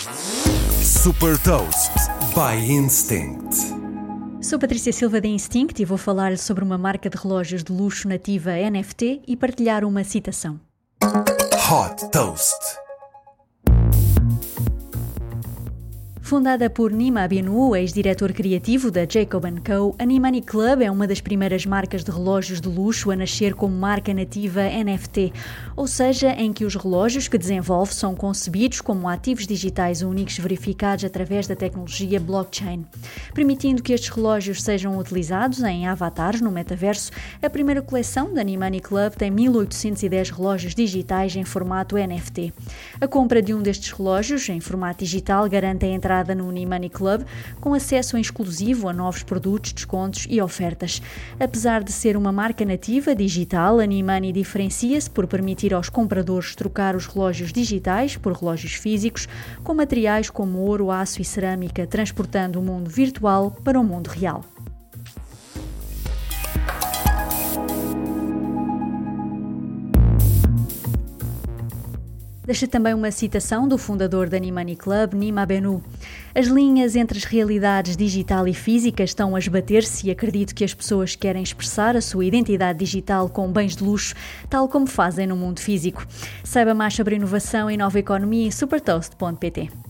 Super Toast by Instinct. Sou Patrícia Silva da Instinct e vou falar sobre uma marca de relógios de luxo nativa NFT e partilhar uma citação. Hot Toast. Fundada por Nima Abinu, ex-diretor criativo da Jacob Co., a Nimani Club é uma das primeiras marcas de relógios de luxo a nascer como marca nativa NFT, ou seja, em que os relógios que desenvolve são concebidos como ativos digitais únicos verificados através da tecnologia blockchain. Permitindo que estes relógios sejam utilizados em avatares no metaverso, a primeira coleção da Nimani Club tem 1810 relógios digitais em formato NFT. A compra de um destes relógios em formato digital garante a entrada no Unimani Club com acesso exclusivo a novos produtos, descontos e ofertas. Apesar de ser uma marca nativa digital, a Unimani diferencia-se por permitir aos compradores trocar os relógios digitais por relógios físicos com materiais como ouro, aço e cerâmica, transportando o mundo virtual para o mundo real. Deixa também uma citação do fundador da Nimani Club, Nima Benu. As linhas entre as realidades digital e física estão a esbater-se e acredito que as pessoas querem expressar a sua identidade digital com bens de luxo, tal como fazem no mundo físico. Saiba mais sobre inovação e nova economia em supertoast.pt.